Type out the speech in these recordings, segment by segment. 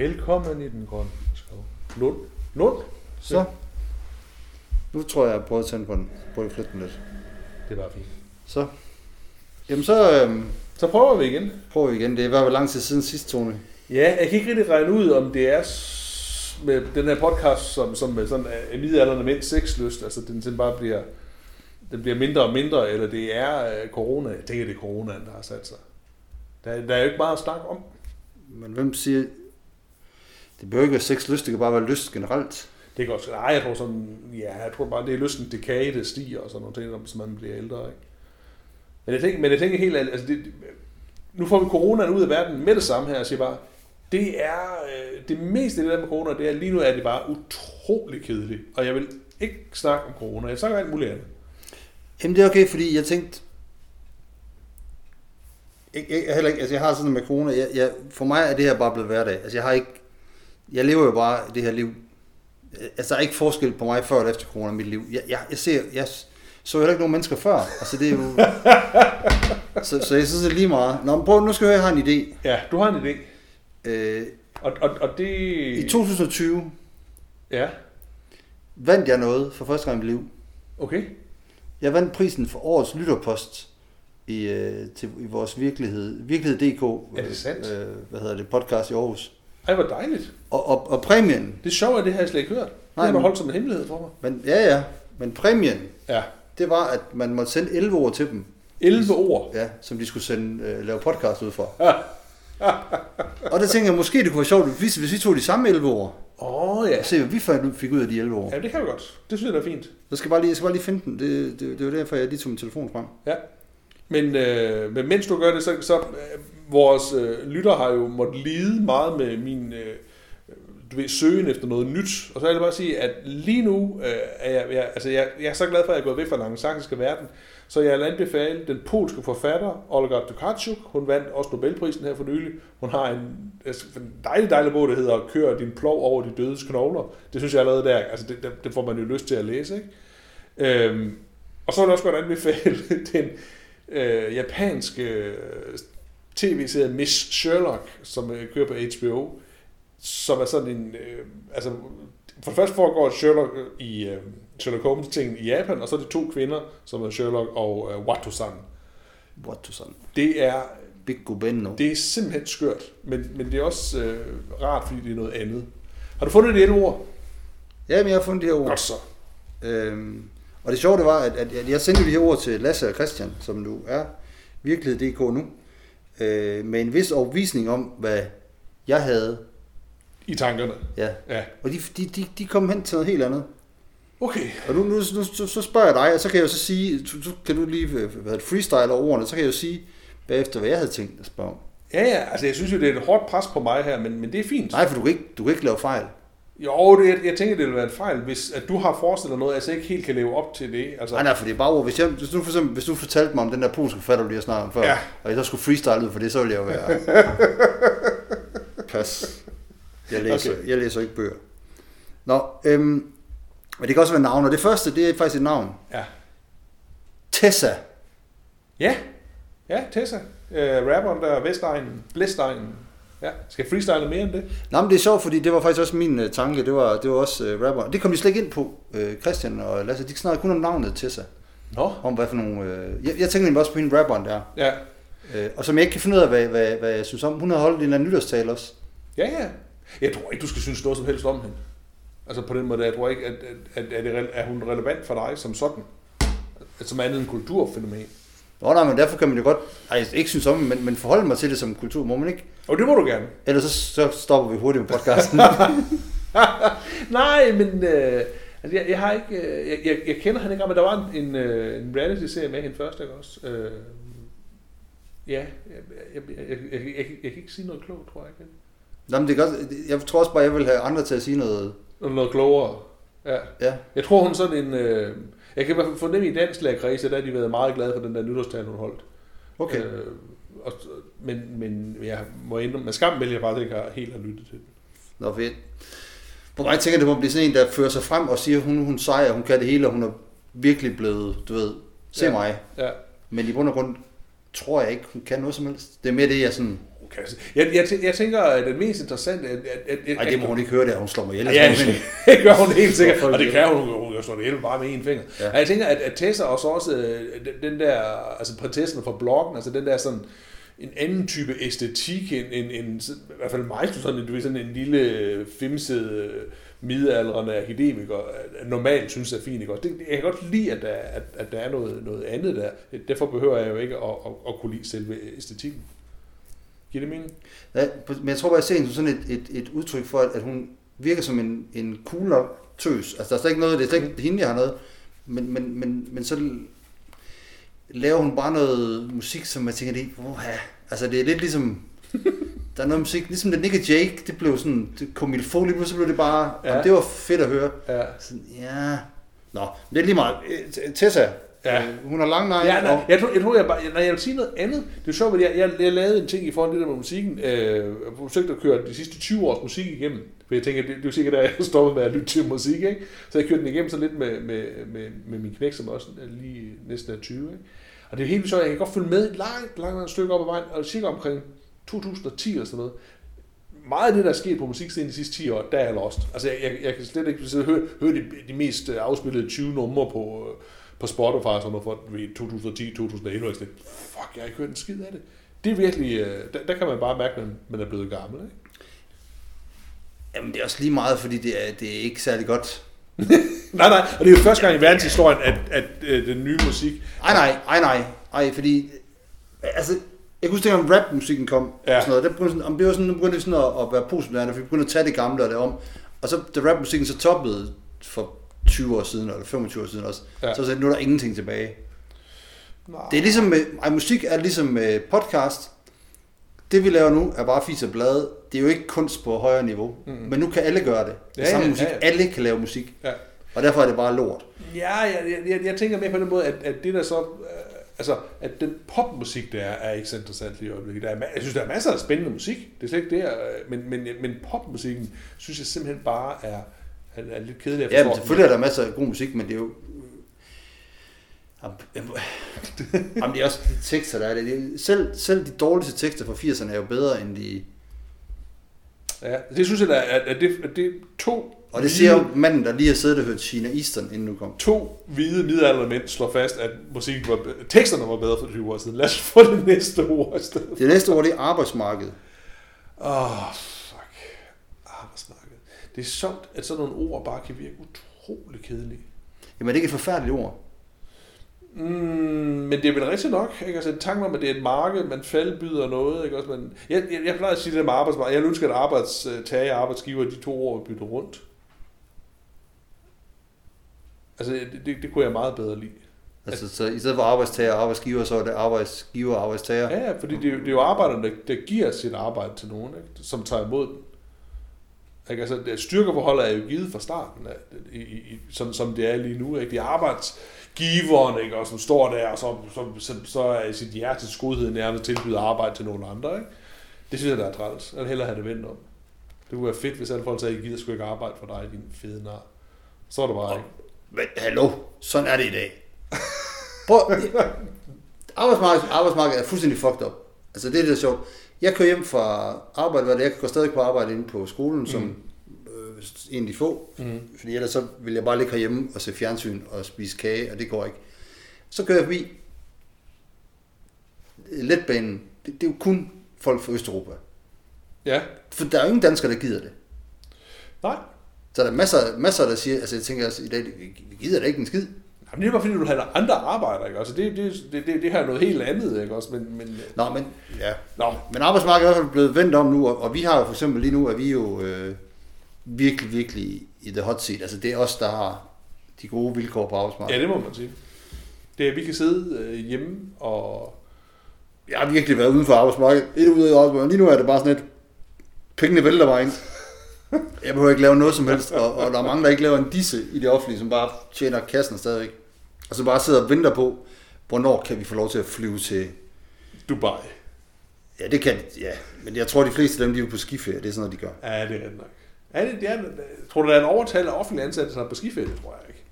Velkommen i den grønne skov. Lund. Lund. Så. Nu tror jeg, jeg prøver at tænde på den. Prøv at flytte den lidt. Det var fint. Så. Jamen så øhm, Så prøver vi igen. prøver vi igen. Det er i hvert fald lang tid siden sidst, Tony. Ja, jeg kan ikke rigtig regne ud, om det er med den her podcast, som, som med sådan er middelalderne mænds sexlyst, altså den sådan bare bliver, den bliver mindre og mindre, eller det er øh, corona. Jeg tænker, det er coronaen, der har sat sig. Der, der er jo ikke meget at snakke om. Men hvem siger... Det behøver ikke være sexlyst, det kan bare være lyst generelt. Det kan også, nej, jeg tror sådan, ja, jeg tror bare, det er lysten til kage, der stiger og sådan nogle ting, som man bliver ældre, ikke? Men jeg tænker, men jeg tænker helt altså det, det, nu får vi coronaen ud af verden med det samme her, og siger bare, det er, øh, det meste af det der med corona, det er, lige nu er det bare utrolig kedeligt, og jeg vil ikke snakke om corona, jeg snakker alt muligt andet. Jamen det er okay, fordi jeg tænkte... Jeg, jeg, jeg, heller ikke, altså jeg har sådan med corona. Jeg, jeg, for mig er det her bare blevet hverdag. Altså jeg har ikke... Jeg lever jo bare det her liv. Altså der er ikke forskel på mig før og efter corona i mit liv. Jeg, jeg, jeg ser... Jeg så heller ikke nogen mennesker før. Altså det er jo... så, så jeg synes, det er lige meget. Nå, men prøv, nu skal jeg høre, jeg har en idé. Ja, du har en idé. Øh, Og, og, og det... I 2020 Ja, vandt jeg noget for første gang i mit liv. okay. Jeg vandt prisen for årets lytterpost i, øh, til, i vores virkelighed, virkelighed.dk, Er det sandt? Øh, hvad hedder det, podcast i Aarhus. Ej, hvor dejligt. Og, og, og præmien, Det er sjovt, at det har jeg slet ikke hørt. Det Nej, har du men- holdt som en hemmelighed for mig. men, ja ja, men præmien, Ja. det var, at man måtte sende 11 ord til dem, 11 ord. ja, som de skulle sende, øh, lave podcast ud for. og der tænker jeg, måske det kunne være sjovt, hvis, hvis vi tog de samme 11 ord, Åh, oh, ja. og se, hvad vi fandt- fik ud af de 11 ord. Ja, det kan vi godt. Det synes jeg er fint. Så skal jeg bare lige, jeg skal bare lige finde den. Det, det, det var derfor, jeg lige tog min telefon frem. Ja. Men, øh, men mens du gør det, så, så øh, vores øh, lytter har jo måttet lide meget med min øh, du ved, søgen efter noget nyt. Og så vil jeg bare sige, at lige nu øh, er jeg, jeg, altså jeg, jeg er så glad for, at jeg er gået væk fra den angelsaksiske verden. Så jeg vil anbefale den polske forfatter, Olga Tokarczuk. Hun vandt også Nobelprisen her for nylig. Hun har en, altså, en dejlig, dejlig bog, der hedder Kør din plov over de dødes knogler. Det synes jeg allerede der, altså det, det, det får man jo lyst til at læse, ikke? Øhm, og så vil jeg også godt anbefale den øh, japanske øh, tv-serie Miss Sherlock, som øh, kører på HBO, som er sådan en... Øh, altså, for det første foregår Sherlock øh, i øh, Sherlock Holmes ting i Japan, og så er det to kvinder, som er Sherlock og øh, to son. Det er, Big Benno. det er simpelthen skørt, men, men det er også øh, rart, fordi det er noget andet. Har du fundet det ene ord? Ja, men jeg har fundet de her ord. Godt så. Øhm, og det sjove det var, at, at, at jeg sendte de her ord til Lasse og Christian, som nu er virkelighed.dk nu, øh, med en vis overvisning om, hvad jeg havde. I tankerne. Ja. Ja. Og de, de, de, de kom hen til noget helt andet. Okay. Og nu, nu, nu så, så spørger jeg dig, og så kan jeg jo så sige, så, kan du lige øh, hvad, hvad, freestyle over ordene, så kan jeg jo sige bagefter, hvad jeg havde tænkt at spørge om. Ja, ja, altså jeg synes jo, det er et hårdt pres på mig her, men, men det er fint. Nej, for du kan ikke, du kan ikke lave fejl. Jo, det, jeg, jeg tænker, det vil være en fejl, hvis at du har forestillet noget, altså ikke helt kan leve op til det. Altså, Nej, nej, for det er bare ord. Hvis, jeg, hvis, du for eksempel, hvis du fortalte mig om den der polske forfatter, du lige har snakket om før, Ja. og jeg så skulle freestyle ud for det, så ville jeg jo være... Pas. Jeg læser, okay. jeg læser ikke bøger. Nå, øhm, men det kan også være navn, og det første, det er faktisk et navn. Ja. Tessa. Ja, ja, Tessa. Øh, rapperen der, Vestegnen, Blæstegnen. Ja, skal jeg freestyle mere end det? Nå, men det er sjovt, fordi det var faktisk også min uh, tanke, det var, det var også uh, rapper. Det kom de slet ikke ind på, uh, Christian og Lasse, de snakkede kun om navnet Tessa. Nå. Om hvad for nogle... Uh, jeg, jeg tænker nemlig også på hende rapperen der. Ja, Uh, og som jeg ikke kan finde ud af, hvad, hvad, hvad jeg synes om. Hun har holdt en eller anden nytårstale også. ja, ja. Jeg tror ikke, du skal synes noget som helst om hende. Altså på den måde, jeg tror ikke, at, at, at, at er hun relevant for dig som sådan. Altså, Som andet en kulturfænomen. Nå nej, men derfor kan man jo godt, ej, jeg ikke synes om men, men forholde mig til det som kultur, må man ikke? Og det må du gerne. Ellers så, så stopper vi hurtigt med podcasten. Nej, men øh, altså, jeg, jeg har ikke, øh, jeg, jeg, jeg kender hende ikke, men der var en, en, øh, en reality-serie med hende først, ikke også? Øh, ja, jeg, jeg, jeg, jeg, jeg, jeg, jeg kan ikke sige noget klogt, tror jeg ikke. Nå, men det er godt, jeg tror også bare, jeg vil have andre til at sige noget. Noget klogere. Ja. Ja, Jeg tror, hun sådan en... Øh, jeg kan i hvert fald fornemme i danslærerkredse, der har de været meget glade for den der nytårstale, hun holdt. okay. Øh, og, men, men jeg må indrømme, med skam vil jeg faktisk ikke helt have lyttet til den. Nå, fedt. Hvor mig tænker, det må blive sådan en, der fører sig frem og siger, hun, hun sejrer, hun kan det hele, og hun er virkelig blevet, du ved, se ja. mig. Ja. Men i bund og grund tror jeg ikke, hun kan noget som helst. Det er mere det, jeg sådan... kan jeg, jeg, jeg, tæ- jeg tænker, at det mest interessante... At, at, at, Nej, det må hun ikke høre, det hun slår mig ihjel. Ja, det gør hun helt sikkert, og det kan hun, hun kan slå det hele bare med en finger. Ja. Og jeg tænker, at, at Tessa også, også øh, den- der, altså prinsessen fra bloggen, altså den der sådan, en anden type æstetik, end, end, end i hvert fald mig, sådan, du ved, sådan en lille femset øh, midaldrende akademiker, øh, normalt synes er fint. Ikke? Det, jeg kan godt lide, at der, er- at, at der er noget, noget andet der. Derfor behøver jeg jo ikke at, at, at kunne lide selve æstetikken. Giver det mening? Ja, men jeg tror bare, jeg ser hende som sådan et, et, et udtryk for, at, at hun virker som en, en cool nok tøs. Altså, der er slet ikke noget, det er slet ikke hende, jeg har noget. Men, men, men, men så laver hun bare noget musik, som jeg tænker, det, oh, altså det er lidt ligesom, der er noget musik, ligesom det Nick Jake, det blev sådan, det kom i få, lige pludselig blev det bare, Ja. ja. det var fedt at høre. Ja. Sådan, ja, nå, det er lige meget. Øh, Tessa, Ja. øh, hun har lang nej, Ja, nej, og, jeg, tror, jeg tror, jeg, bare, når jeg vil sige noget andet, det er sjovt, at jeg, jeg, jeg lavede en ting i forhold til det der med musikken. Øh, jeg forsøgte at køre de sidste 20 års musik igennem, for jeg tænker, det, det er sikkert, at jeg stoppede med at lytte til musik, ikke? Så jeg kørte den igennem så lidt med, med, med, med min knæk, som også er lige næsten er 20, ikke? Og det er helt sjovt, jeg kan godt følge med et langt, langt, langt stykke op ad vejen, og cirka omkring 2010 eller sådan noget. Meget af det, der er sket på musikscenen de sidste 10 år, der er jeg lost. Altså, jeg, jeg, jeg kan slet ikke sidde og høre, høre de, de mest øh, afspillede 20 numre på, øh, på Spotify og sådan noget for du ved, 2010, 2011, og. Fuck, jeg har ikke hørt en skid af det. Det er virkelig, øh, der, der kan man bare mærke, at man, man er blevet gammel, ikke? jamen det er også lige meget, fordi det er, det er ikke særlig godt. Nej, nej, og det er jo første gang i verdenshistorien, at, at, at den nye musik... Ej nej, ej nej, ej, fordi, altså, jeg kunne huske, dengang rapmusikken kom, Ja. og sådan noget, der begyndte, sådan, det var sådan, nu begyndte det sådan at, at være postmoderne, for vi begyndte at tage det gamle og det om, og så da rapmusikken så toppede for 20 år siden, eller 25 år siden også, Ja. så sagde nu er der ingenting tilbage. Nej. Det er ligesom med, ej, musik er ligesom med podcast, det vi laver nu er bare fis og blade, det er jo ikke kunst på højere niveau, Mm. men nu kan alle gøre det. Det Ja, er samme ja, musik, ja, ja. alle kan lave musik, Ja. og derfor er det bare lort. Ja, jeg, jeg, jeg, jeg tænker mere på den måde, at, at det der så... Øh, altså, at den popmusik, der er, er ikke så interessant lige i øjeblikket. Der er, jeg synes, der er masser af spændende musik. Det er slet ikke det, øh, men, men, men popmusikken synes jeg simpelthen bare er, er, er lidt kedelig. Ja, men selvfølgelig er der masser af god musik, men det er jo... Jamen, det er også de tekster, der er det. selv, selv de dårligste tekster fra 80'erne er jo bedre end de... Ja, det synes jeg, at, at, det, at det er to Og det siger jo manden, der lige har siddet og hørt China Eastern, inden nu kom. to hvide midaldrende mænd slår fast, at musikken var, teksterne var bedre for 20 år siden. Lad os få det næste ord i stedet. Det næste ord, det er arbejdsmarked. Åh, oh. Det er sjovt, at sådan nogle ord bare kan virke utrolig kedelige. Jamen, det er ikke et forfærdeligt ord. Mm, men det er vel rigtigt nok, ikke? Altså tanken om, at det er et marked, man faldbyder noget, ikke? Også, man, jeg, jeg, jeg plejer at sige det med arbejdsmarked. Jeg ønsker, at arbejdstager og arbejdsgiver, de to ord bytter rundt. Altså, det, det, det kunne jeg meget bedre lide. Altså, så i stedet for arbejdstager og arbejdsgiver, så er det arbejdsgiver og arbejdstager. Ja, fordi det, er jo- det er jo arbejderne, der, der giver sit arbejde til nogen, ikke? som tager imod den. Ikke? Altså, det- styrkeforholdet er jo givet fra starten, af, i, i, i- sådan som det er lige nu. Ikke? Det er arbejdsgiveren, ikke? Og som står der, og så, så, så, så er i sit hjertes godhed nærmest tilbyder arbejde til nogen andre. Ikke? Det synes jeg, der er træls. Jeg vil hellere have det vendt om. Det kunne være fedt, hvis alle folk sagde, at I gider sgu ikke arbejde for dig, din fede nar. Så er det bare ikke. Men hallo, sådan er det i dag. Prøv, arbejdsmarkedet, arbejdsmarkedet er fuldstændig fucked up. Altså det er det, der er sjovt. Jeg kører hjem fra arbejde, hvad det er. jeg går stadig på arbejde inde på skolen, som øh, en af de få. Mm. Fordi ellers så vil jeg bare ligge herhjemme og se fjernsyn og spise kage, og det går ikke. Så kører jeg forbi letbanen. Det, det er jo kun folk fra Østeuropa. Ja. For der er jo ingen danskere, der gider det. Nej. Så der er masser, masser der siger, altså jeg tænker også i dag, vi vi gider da ikke en skid. Jamen, det er bare fordi, du har andre arbejder, ikke? Altså, det, det, det, det, det her er noget helt andet, ikke? Også, men, men, Nå, men ja. Nå, Men arbejdsmarkedet er i hvert fald blevet vendt om nu, og, og vi har jo for eksempel lige nu, at vi jo øh, virkelig, virkelig i the hot seat. Altså det er os, der har de gode vilkår på ja, arbejdsmarkedet. det må man sige. Det er, at vi kan sidde øh, hjemme og... Jeg har virkelig været uden for arbejdsmarkedet. Et ude af arbejdsmarkedet. Lige nu er det bare sådan et, pengene vælter bare ind. Jeg behøver ikke lave noget som helst, og, og der er mange, der ikke laver en disse i det offentlige, som bare tjener kassen stadigvæk. Og så bare sidder og venter på, hvornår kan vi få lov til at flyve til... Dubai. Ja, det kan ja. Men jeg tror, de fleste af dem, de er på skiferie. Det er sådan noget, de gør. Ja, det er nok. Er det, det er, tror du, der er en overtal af offentlige ansatte, der er på skiferie? Det tror jeg ikke.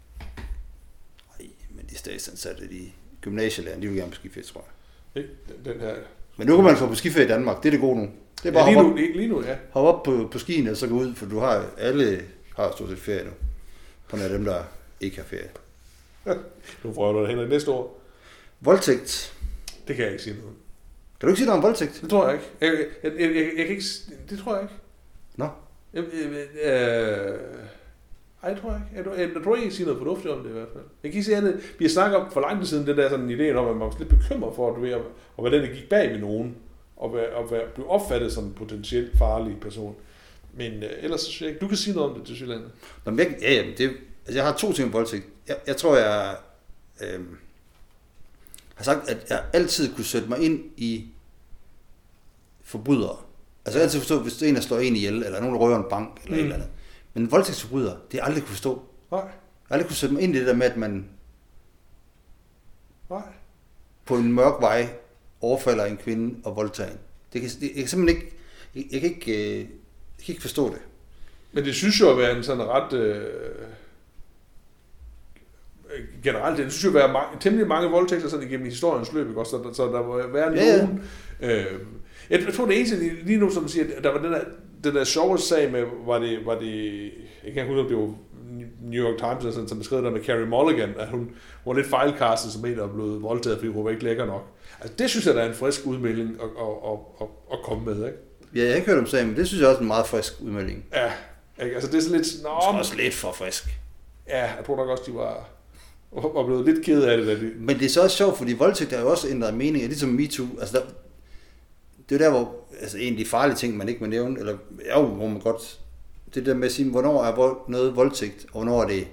Nej, men de statsansatte, de gymnasielærere, de vil gerne på skiferie, tror jeg. ikke? Den, her Men nu kan man få på skiferie i Danmark. Det er det gode nu. Det er bare Ja, lige nu, op, lige nu, ja. hoppe op på, på skien og så gå ud, for du har alle har stort set ferie nu. På nær dem, der ikke har ferie. Nu prøver du det hen næste år. Voldtægt. Det kan jeg ikke sige noget. Kan du ikke sige noget om voldtægt? Det tror jeg ikke. Jeg, jeg, jeg, jeg, jeg kan ikke... Det tror jeg ikke. Nå. Jeg, jeg, øh, ej, det tror jeg ikke. Jeg, jeg, jeg tror ikke, jeg siger noget fornuftigt om det i hvert fald. Jeg kan ikke sige andet. Vi har snakket om for lang tid siden, den der sådan ideen om, at man var lidt bekymret for, du ved, at, og hvordan det gik bag ved nogen, og, og være, blive opfattet som en potentielt farlig person. Men øh, ellers så synes jeg ikke, du kan sige noget om det til Sydlandet. Nå, men jeg, ja, ja, det, altså jeg har to ting om voldtægt. Jeg, jeg tror, jeg øh, har sagt, at jeg altid kunne sætte mig ind i forbrydere. Altså jeg altid forstå, hvis en, der slår en ihjel, eller nogen, der røver en bank, eller mm. et eller andet. Men en voldtægtsforbryder, det har jeg aldrig kunne forstå. Nej, Jeg har aldrig kunne sætte mig ind i det der med, at man nej. på en mørk vej overfalder en kvinde og voldtager hende. Det kan, det, jeg kan simpelthen ikke, jeg, jeg, kan ikke, øh, jeg kan ikke forstå det. Men det synes jo at være en sådan ret... Øh, generelt, det synes at være mange, temmelig mange voldtægter sådan igennem historiens løb, ikke også? Så, der- så der må være Ja, nogen... Øh, jeg, jeg tror, det eneste lige- nu, som siger, at der var den der, den der sjove sag med, var det, var det, jeg kan ikke huske, om det var New York Times, eller sådan, som beskrev der med Carrie Mulligan, at hun, hun var lidt fejlkastet som en, der er blevet voldtaget, fordi hun var ikke lækker nok. Altså, det synes jeg, der er en frisk udmelding at, at, at, at, at komme med, ikke? Ja, jeg har ikke hørt om sagen, men det synes jeg også er en meget frisk udmelding. Ja, ikke? altså det er sådan lidt... Nå, Det er også lidt for frisk. Ja, jeg tror nok også, de var, var blevet lidt ked af det. Da de, Men det er så også sjovt, fordi voldtægt har jo også ændret mening, ligesom MeToo. Altså der, det er der, hvor altså en af de farlige ting, man ikke må nævne, eller jo, hvor man godt, det der med at sige, hvornår er vold, noget voldtægt, og hvornår er det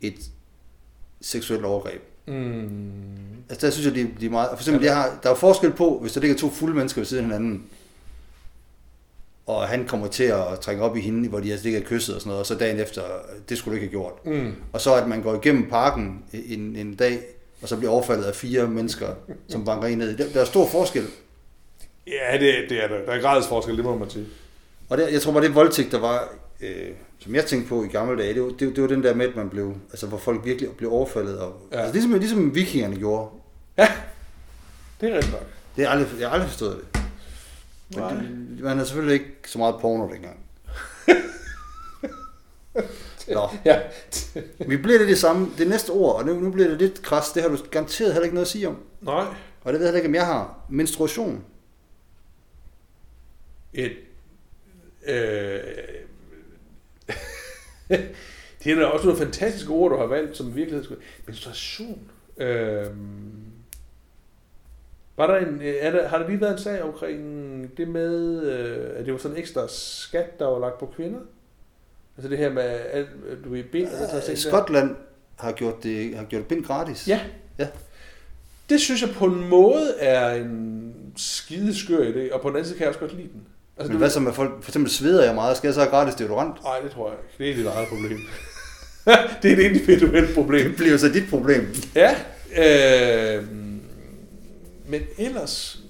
et seksuelt overgreb. mm, Altså der synes jeg, de, de er meget... For eksempel, jeg har, der er forskel på, hvis der ligger to fulde mennesker ved siden af hinanden, og han kommer til at trænge op i hende, hvor de altså ligger kysset og sådan noget, og så dagen efter, det skulle du ikke have gjort. mm, Og så at man går igennem parken en, en dag, og så bliver overfaldet af fire mennesker, som banker en ned. Der, der er stor forskel. ja, det, det er der. Der er gradsforskel, det må man sige. Og der, jeg tror bare, det voldtægt, der var, øh, som jeg tænkte på i gamle dage, det var, det, det var den der med, at man blev, altså hvor folk virkelig blev overfaldet. Og, Ja. altså, ligesom, ligesom vikingerne gjorde. Ja, det er rigtigt nok. Det har jeg aldrig, jeg har aldrig forstået det. Men Nej. det, man havde selvfølgelig ikke så meget porno dengang. Nå, Ja, vi bliver lidt det samme. Det næste ord, og nu, nu bliver det lidt kras, det har du garanteret heller ikke noget at sige om. nej. Og det ved jeg heller ikke, om jeg har. Menstruation. Et, øh, det er da også nogle fantastiske ord, du har valgt som virkelighed. Menstruation. Øh, var der en, er der, har der lige været en sag omkring det med, øh, at det var sådan en ekstra skat, der var lagt på kvinder? Altså det her med, alt, du ved, bind ting der? Skotland har gjort det, har gjort bind gratis. Ja. Ja. Det synes jeg på en måde er en skide skør idé, og på den anden side kan jeg også godt lide den. Altså, Men hvad så med folk, for eksempel sveder jeg meget, skal jeg så have gratis deodorant? Nej, det tror jeg ikke. Det er dit eget problem. det er et individuelt problem. Det bliver så dit problem. Ja, øh, men ellers,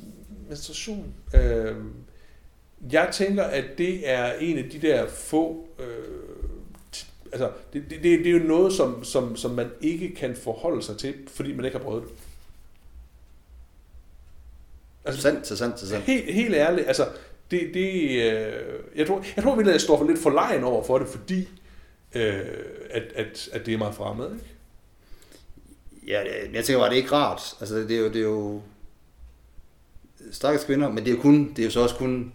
menstruation, øh, jeg tænker, at det er en af de der få, øh, altså, det, det, det er jo noget, som, som, som man ikke kan forholde sig til, fordi man ikke har prøvet det. Altså, Sandt til sandt til sandt. Helt, helt ærligt, altså, det, det, øh, jeg tror, jeg tror jeg står for lidt for lejen over for det, fordi øh, at, at, at det er meget fremmed, ikke? Ja, jeg tænker bare, det er ikke rart. Altså, det er jo, det er jo stakkels kvinder, men det er kun, det er jo så også kun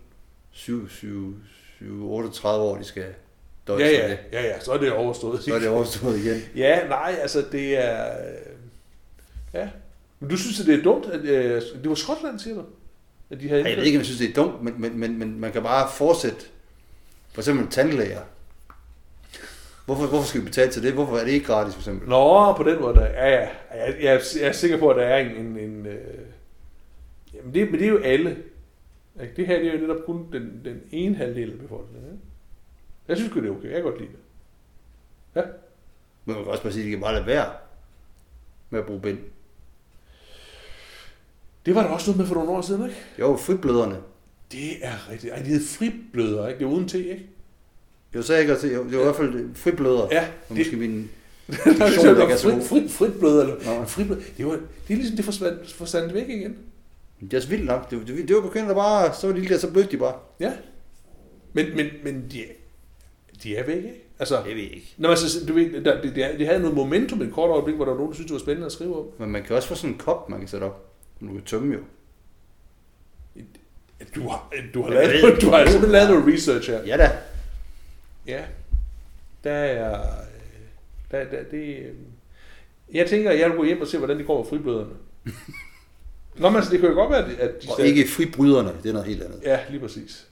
7, 7, 7 38 år, de skal døje Ja, ja, ja, ja, så er det overstået. Så er det overstået igen. Ja, nej, altså det er... øh, Ja. Men du synes, at det er dumt, at øh, det var Skotland, siger du? At de havde Ej, Jeg ved ikke, om jeg synes, det er dumt, men, men, men, men man kan bare fortsætte. For eksempel tandlæger. Hvorfor, hvorfor skal vi betale til det? Hvorfor er det ikke gratis, for eksempel? Nå, på den måde, der, ja, ja. Jeg, jeg, jeg er sikker på, at der er en... en, en øh, jamen det, men det er jo alle. Ikke? Det her det er jo netop kun den, den ene halvdel af befolkningen. Ikke? Jeg synes det er okay. Jeg kan godt lide det. Ja. Men man kan også bare sige, at de kan bare lade være med at bruge bind. Det var der også noget med for nogle år siden, ikke? Jo, fribløderne. Det er rigtigt. Ej, de hedder fribløder, ikke? Det er uden te, ikke? Jo, så ikke det var i hvert fald fribløder. Ja, det, måske min... det der er frit, frit, fritbløder, eller Nå. friblød. Det, var, det er ligesom, det forsvandt, forsvandt væk igen. Det er så vildt nok. Det, det, det var begyndt at bare, så var de der, så blødte de bare. Ja. Men, men, men de, er- de er væk, ikke? Altså, ved jeg ikke. Nå, altså, du ved, der, det, det, det havde noget momentum et kort øjeblik, hvor der var nogen, der syntes, det var spændende at skrive om. Men man kan også få sådan en kop, man kan sætte op. Du kan tømme jo. Du har, du har, lavet, ved- du har simpelthen lavet noget research her. Ja da. Ja. Der er... Der, der, det, øh, jeg tænker, at jeg vil gå hjem og se, hvordan det går med fribløderne. Nå, men altså, det kan jo godt være, at de... Og ikke fribryderne, det er noget helt andet. Ja, lige præcis.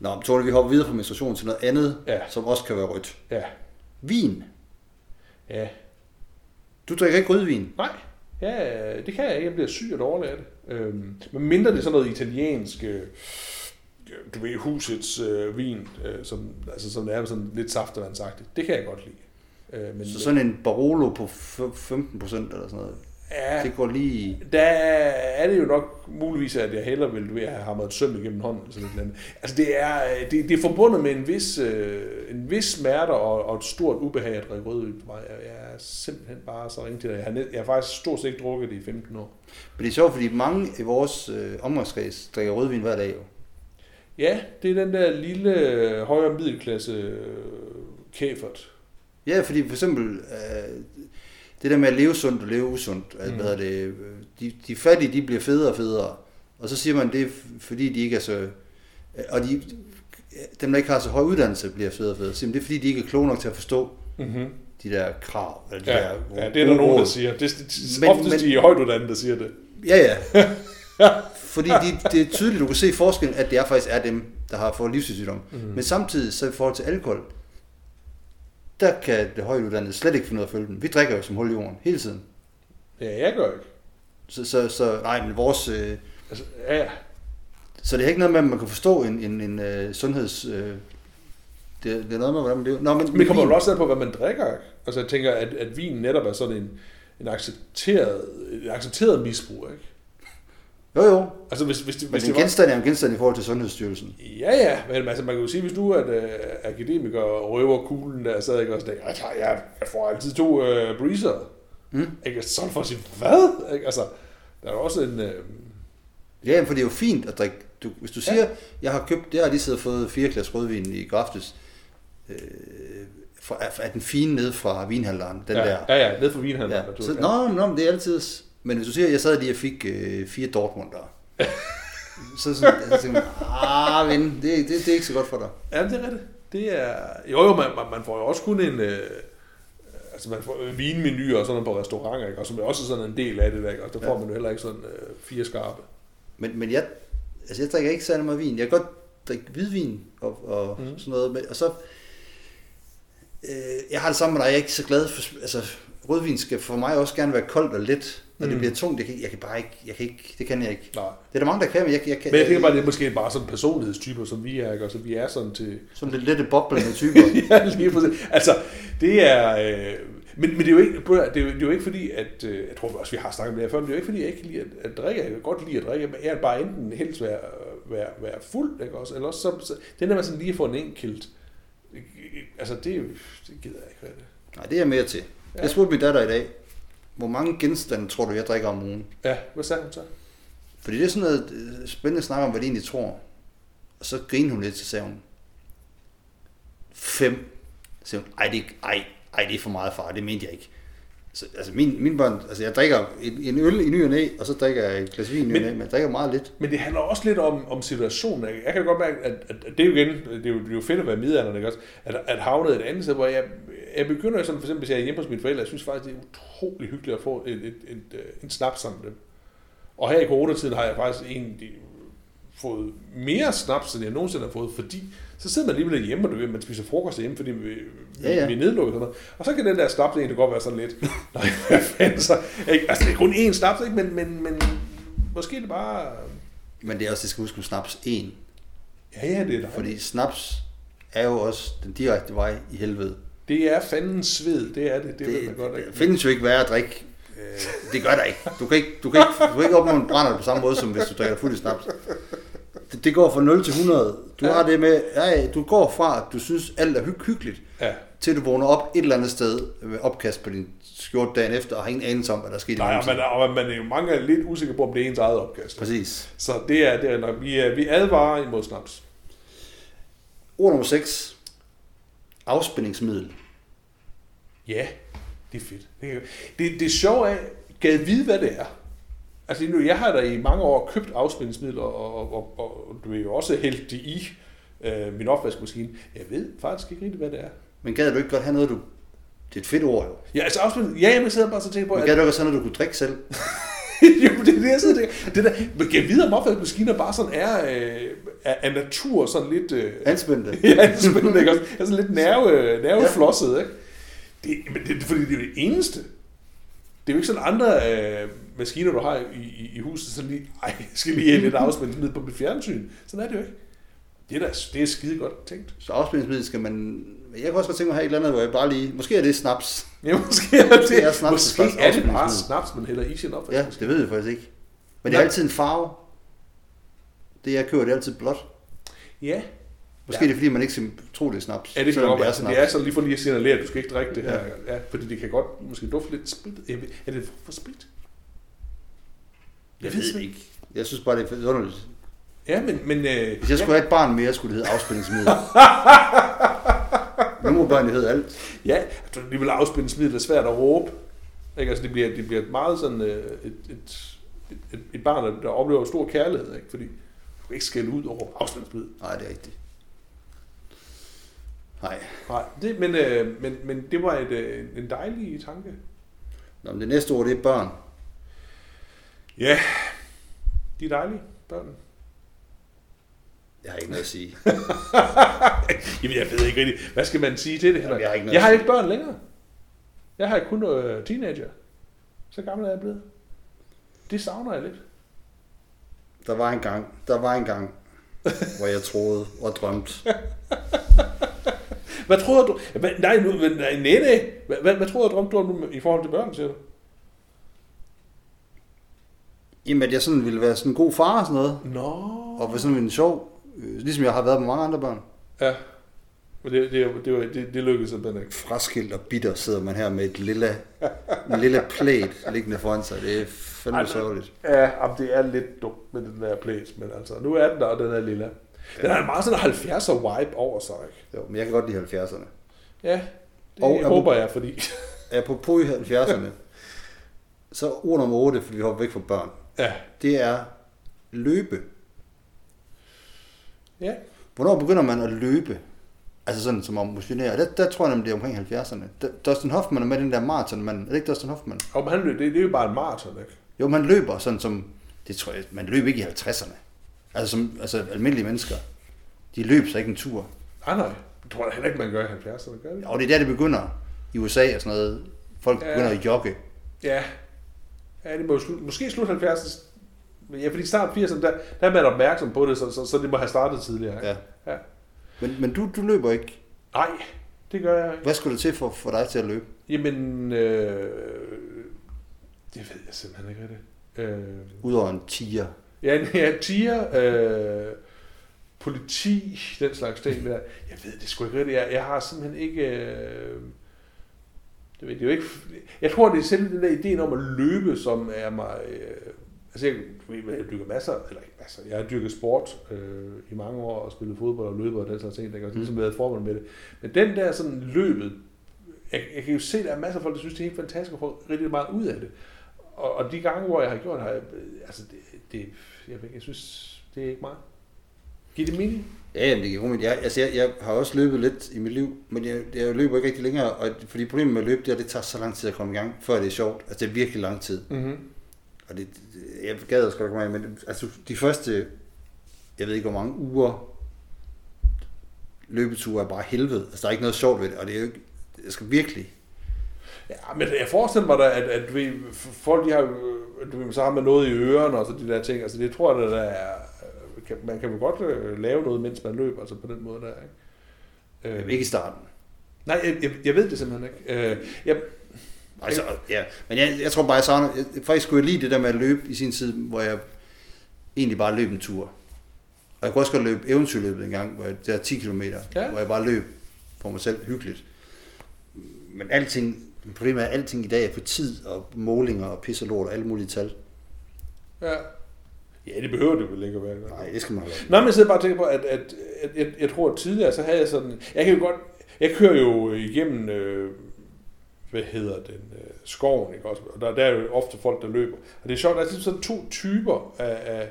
Nå, men Tone, vi hopper videre fra menstruation til noget andet, Ja. som også kan være rødt. Ja. Vin. Ja. Du drikker ikke rødvin. Nej, ja, det kan jeg ikke. Jeg bliver syg og dårlig af det. Øhm, men mindre det er sådan noget italiensk, øh, du ved, husets øh, vin, øh, som, altså, som er sådan lidt saftevandsagtigt. Det kan jeg godt lide. Øh, men, Så sådan en Barolo på f- 15 procent eller sådan noget. Ja, Det går lige... der er det jo nok muligvis, at jeg hellere vil du ved, have hamret et søm igennem hånden. Eller sådan et eller andet. Altså det er, det, det er forbundet med en vis, øh, en vis smerte og, og et stort ubehag at drikke rødvin for mig. Jeg, jeg er simpelthen bare så ringe til det. Jeg har, net, jeg har faktisk stort set ikke drukket det i 15 år. Men det er sjovt, fordi mange i vores øh, omgangskreds drikker rødvin hver dag jo. Ja, det er den der lille øh, højere middelklasse øh, kæfert. Ja, fordi for eksempel øh, det der med at leve sundt og leve usundt, mm. hvad det, de, de fattige, de bliver federe og federe. Og så siger man, det er fordi de ikke er så... øh, Og de, dem, der ikke har så høj uddannelse, bliver federe og federe. Siger man, det er fordi, de ikke er kloge nok til at forstå Mm-hmm. de der krav. Eller de Ja, der ja, det er der nogen, der siger. Det er Men- oftest men- de højtuddannede, der siger det. Ja, ja. Fordi de, det er tydeligt, du kan se forskellen, at det er faktisk er dem, der har fået livsstilssygdom. Mm. Men samtidig, så i forhold til alkohol, der kan det højtuddannede slet ikke finde ud af at følge den. Vi drikker jo som hul i jorden hele tiden. Ja, jeg gør ikke. Så, så, så nej, men vores... Øh, Altså, ja, ja. så det er ikke noget med, at man kan forstå en, en, en uh, sundheds... Øh, det, det er noget med, hvordan man lever. Nå, men, Men det kommer jo også an på, hvad man drikker. ikke? Altså, jeg tænker, at, at vin netop er sådan en, en accepteret, en accepteret misbrug, ikke? Jo, jo. Altså, hvis, hvis, det, Men hvis en det var... genstand er en genstand i forhold til Sundhedsstyrelsen. Ja, ja, men altså, man kan jo sige, hvis du er et øh, akademiker og røver kuglen der, så jeg ikke også tænker, jeg, jeg, jeg får altid to øh, breezer. Mm. Ikke? Så for at sige, hvad? Ikke? Altså, der er også en... Øh, Ja, for det er jo fint at drikke. Du, hvis du siger, ja. jeg har købt, jeg har lige siddet og fået fire glas rødvin i går aftes, øh, fra, af- den fine ned fra vinhandleren, den ja, der. Ja, ja, ned for vinhandleren. Ja. Så, nå, nå, det er altid... Men hvis du siger, jeg sad lige og fik øh, fire Dortmunder, så, så, så tænker man, ah, ven, det, det, det er ikke så godt for dig. Ja, det er rigtigt. Det er... Jo, jo, man, man, får jo også kun en... Øh, altså, man får vinmenuer og sådan på restauranter, ikke? Og som er også sådan en del af det der, ikke? Og der får Ja. man jo heller ikke sådan øh, fire skarpe. Men, men jeg, altså jeg drikker ikke særlig meget vin. Jeg kan godt drikke hvidvin og, og mm. sådan noget. Men, og så, øh, jeg har det samme med dig. Jeg er ikke så glad for, altså rødvin skal for mig også gerne være koldt og let. Når mm. det bliver tungt, jeg kan, jeg kan bare ikke, jeg kan ikke, det kan jeg ikke. Nej. Det er der mange, der kan, men jeg, jeg kan. Men jeg tænker bare, det er måske bare sådan personlighedstyper, som vi er, ikke? Altså, vi er sådan til... Sådan lidt lette boblende typer. ja, lige præcis. Altså, det er... Øh, men, men det er jo ikke, det er jo, det er jo ikke fordi, at... Øh, jeg tror også, vi har snakket om det her før, men det er jo ikke fordi, jeg ikke lide at, at drikke. Jeg kan godt lide at drikke, men jeg er bare enten helst være, være, være fuld, ikke også? Eller også så, så den der med sådan lige at få en enkelt... Altså, det, det gider jeg ikke rigtig. Nej, det er mere til. Ja. Jeg spurgte min datter i dag, hvor mange genstande tror du, jeg drikker om ugen? Ja, hvad sagde hun så? Fordi det er sådan noget øh, spændende at snakke om, hvad de egentlig tror. Og så griner hun lidt, så sagde hun, fem. Så sagde hun, ej, det, ej, ej, det er for meget far, det mente jeg ikke. Så, altså min, mine børn, altså jeg drikker en, en øl i ny og næ, og så drikker jeg et glas vin i ny og Men- næ, men jeg drikker meget lidt. Men det handler også lidt om, om situationen. Jeg kan godt mærke, at, at, at det er jo igen, det er jo, det er jo fedt at være midalderne, ikke også? At, at havne et andet sted, hvor jeg, jeg begynder sådan, for eksempel hvis jeg er hjemme hos mine forældre, jeg synes faktisk, det er utrolig hyggeligt at få et, et, et, et, en snaps sammen med dem. Og her i coronatiden har jeg faktisk egentlig fået mere snaps, end jeg nogensinde har fået, fordi så sidder man alligevel hjemme, og du ved, man spiser frokost hjemme, fordi vi, Ja, ja, vi er nedlukket sådan noget. Og så kan den der snaps egentlig godt være sådan lidt, nej, hvad fanden så? Ikke? Altså, det er kun én snaps, ikke? Men, men, men måske det bare... Men det er også, det skal huske med snaps en. Ja, ja, det er dejligt. Fordi snaps er jo også den direkte vej i helvede. Det er fandens sved, det er det, det, det Det, ved man godt. det Ikke? findes jo ikke værre at drikke. Øh, Det gør der ikke. Du kan ikke, du kan ikke, du kan ikke opnå en brænder på samme måde, som hvis du drikker fuld snaps. Det, det går fra 0 til 100. Du Ja. har det med, ja, du går fra, at du synes, alt er hy- hyggeligt, Ja, til du vågner op et eller andet sted med opkast på din skjort dagen efter, og har ingen anelse om, hvad der er sket. i Nej, og mellemtiden. man, og man er jo mange er lidt usikre på, om det er ens eget opkast. Præcis. Så det er, det er nok, vi, er, vi advarer imod snaps. Ord nummer 6. Afspændingsmiddel. Ja, det er fedt. Det, er- det, det er, gad vide, hvad det er. Altså, nu, jeg har da i mange år købt afspændingsmidler, og, og, og, og du er jo også hældt det i øh, min opvaskemaskine. Jeg ved faktisk ikke rigtig, hvad det er. Men gad du ikke godt have noget, du... Det er et fedt ord, jo. Ja, altså afspænding, ja, jeg sidder bare så tænker på, Men at, gad du ikke have noget, du kunne drikke selv? jo, det er det, jeg sidder tænker. Det der, men jeg vide, om opvaskemaskiner bare sådan er øh, af natur sådan lidt... Øh, Anspændte. Ja, det er spændende, ikke også? Altså lidt nerve, nerveflosset, ikke? Det, men det, fordi det er det eneste. Det er jo ikke sådan andre øh, maskiner, du har i, i, i huset, så lige, ej, jeg skal lige have lidt afspændingsmiddel på mit fjernsyn. Sådan er det jo ikke. Det er, da, det er skide godt tænkt. Så afspændingsmiddel skal man... Jeg kan også godt tænke mig at have et eller andet, hvor jeg bare lige... Måske er det snaps. Ja, måske er det, Det er snaps, måske det er det bare snaps, man hælder i sin Ja, det ved jeg faktisk ikke. Men det er Nej. altid en farve. Det jeg køber, det er altid blåt. Ja. Måske ja. det er fordi, man ikke skal tro, det er snaps. Ja, det kan godt være. er Altså, snaps. det er sådan lige for lige at signalere, at du skal ikke drikke det her. Ja. Ja. fordi det kan godt måske dufte lidt sprit. Jeg Er det for sprit? Jeg ved ikke. Jeg synes bare, det er underligt. Ja, men... men øh, Hvis jeg skulle have et barn mere, skulle det hedde afspændingsmiddel. nu må børn jo hedde alt. Ja, jeg tror alligevel afspændingsmiddel er svært at råbe. Ikke? Altså, det bliver, det bliver meget sådan øh, et, et, et, et barn, der, der oplever stor kærlighed, ikke? fordi du kan ikke skælde ud over afspændingsmiddel. Nej, det er rigtigt. Nej. Nej, det, men, øh, men, men det var et, øh, en dejlig tanke. Nå, men det næste ord, det er børn. Ja, de er dejlige, børn. Jeg har ikke noget at sige. Jamen, jeg ved ikke rigtig, hvad skal man sige til det? Jamen, jeg har ikke noget jeg har ikke børn længere. Jeg har kun øh, teenager. Så gammel er jeg blevet. Det savner jeg lidt. Der var en gang, der var en gang, hvor jeg troede og drømte. Hvad troede du? Hvad, nej, nu, nej, nej, nej. Hvad, hvad, hvad troede du om, du om i forhold til børn, siger du? Jamen, at jeg sådan ville være sådan en god far og sådan noget. Nå. Og være sådan en sjov, øh, ligesom jeg har været med mange andre børn. Ja. Men det, det, det, det, det, lykkedes simpelthen ikke. Fraskilt og bitter sidder man her med et lille, en lille plate liggende foran sig. Det er fandme sørgeligt. Ja, jamen, det er lidt dumt med den der place, men altså, nu er den der, og den er lille. Den har en meget sådan 70'er vibe over sig, ikke? Jo, men jeg kan godt lide 70'erne. Ja, det Og er- håber jeg, fordi... Apropos i 70'erne, så ord nummer 8, fordi vi hopper væk fra børn, ja, det er løbe. ja. Hvornår begynder man at løbe? Altså sådan som om motionere. Der, der tror jeg nemlig, det er omkring 70'erne. Der- Dustin Hoffman er med den der maraton, man. Er det ikke Dustin Hoffman? Og han, løb- det, det er jo bare en maraton, ikke? Jo, man løber sådan som, det tror jeg, man løb ikke i 50'erne. Altså som altså almindelige mennesker. De løb så ikke en tur. Nej, nej. Det tror jeg heller ikke, man gør i 70'erne, gør det? Og det er der, det begynder i USA og sådan noget. Folk Ja. begynder at jogge. Ja. Ja, det må jo slut, måske slut 70'erne. Men Ja, fordi start 80'erne, der, der er man opmærksom på det, så, så, så det må have startet tidligere. Ikke? Ja. ja. Men, men du, du løber ikke. Nej, det gør jeg ikke. Hvad skulle det til for, for dig til at løbe? Jamen, øh, det ved jeg simpelthen ikke rigtigt. Øh, Udover en tiger. Ja, ja, tiger, øh, politi, den slags ting der. Jeg ved det sgu ikke rigtigt. Jeg, jeg har simpelthen ikke... Øh, det ved jeg jo ikke. Jeg tror, det er selv den der ideen om at løbe, som er mig... Øh, altså, jeg, jeg dyrker masser, eller ikke masser, jeg har dyrket sport øh, i mange år, og spillet fodbold og løbet og den slags ting, der har ligesom været formål med det. Men den der sådan løbet, jeg, jeg kan jo se, at der er masser af folk, der synes, det er helt fantastisk at få rigtig meget ud af det. Og, og de gange, hvor jeg har gjort det, har jeg, altså det, det jeg, jeg synes, det er ikke meget. Giv det mening? Ja, jamen, det giver mening. Jeg, altså, jeg, jeg har også løbet lidt i mit liv, men jeg, jeg løber ikke rigtig længere, og fordi problemet med at løbe, det er, at det tager så lang tid at komme i gang, før det er sjovt. Altså, det er virkelig lang tid. Mm-hmm. Og det, jeg gad også godt komme men altså, de første, jeg ved ikke hvor mange uger, løbeture er bare helvede. Altså, der er ikke noget sjovt ved det, og det er jo ikke, jeg skal virkelig, Ja, men jeg forestiller mig da, at, at f- folk de har du så har man noget i ørerne og så de der ting. Altså det tror jeg, der er, kan, man kan jo godt øh, lave noget, mens man løber, altså på den måde der, ikke? Øh, ikke i starten. Nej, jeg, jeg, jeg ved det simpelthen ikke. Øh, jeg, Altså, ja. Men jeg, jeg tror bare, jeg savner, jeg, faktisk skulle jeg lide det der med at løbe i sin tid, hvor jeg egentlig bare løb en tur. Og jeg kunne også godt løbe eventyrløbet en gang, hvor jeg, det er 10 km, ja. hvor jeg bare løb for mig selv hyggeligt. men alting, problemet er, at alting i dag er på tid, og målinger og pis og lort og alle mulige tal. Ja. Ja, det behøver det vel ikke at være. Nej, det skal man have. Nej, men jeg sidder bare og tænker på, at, at, at jeg, jeg tror, at tidligere, så havde jeg sådan... Jeg kan jo godt... Jeg kører jo igennem... Øh, hvad hedder den? Øh, skoven, ikke også? Og der, der er jo ofte folk, der løber. Og det er sjovt, der er ligesom sådan to typer af, af,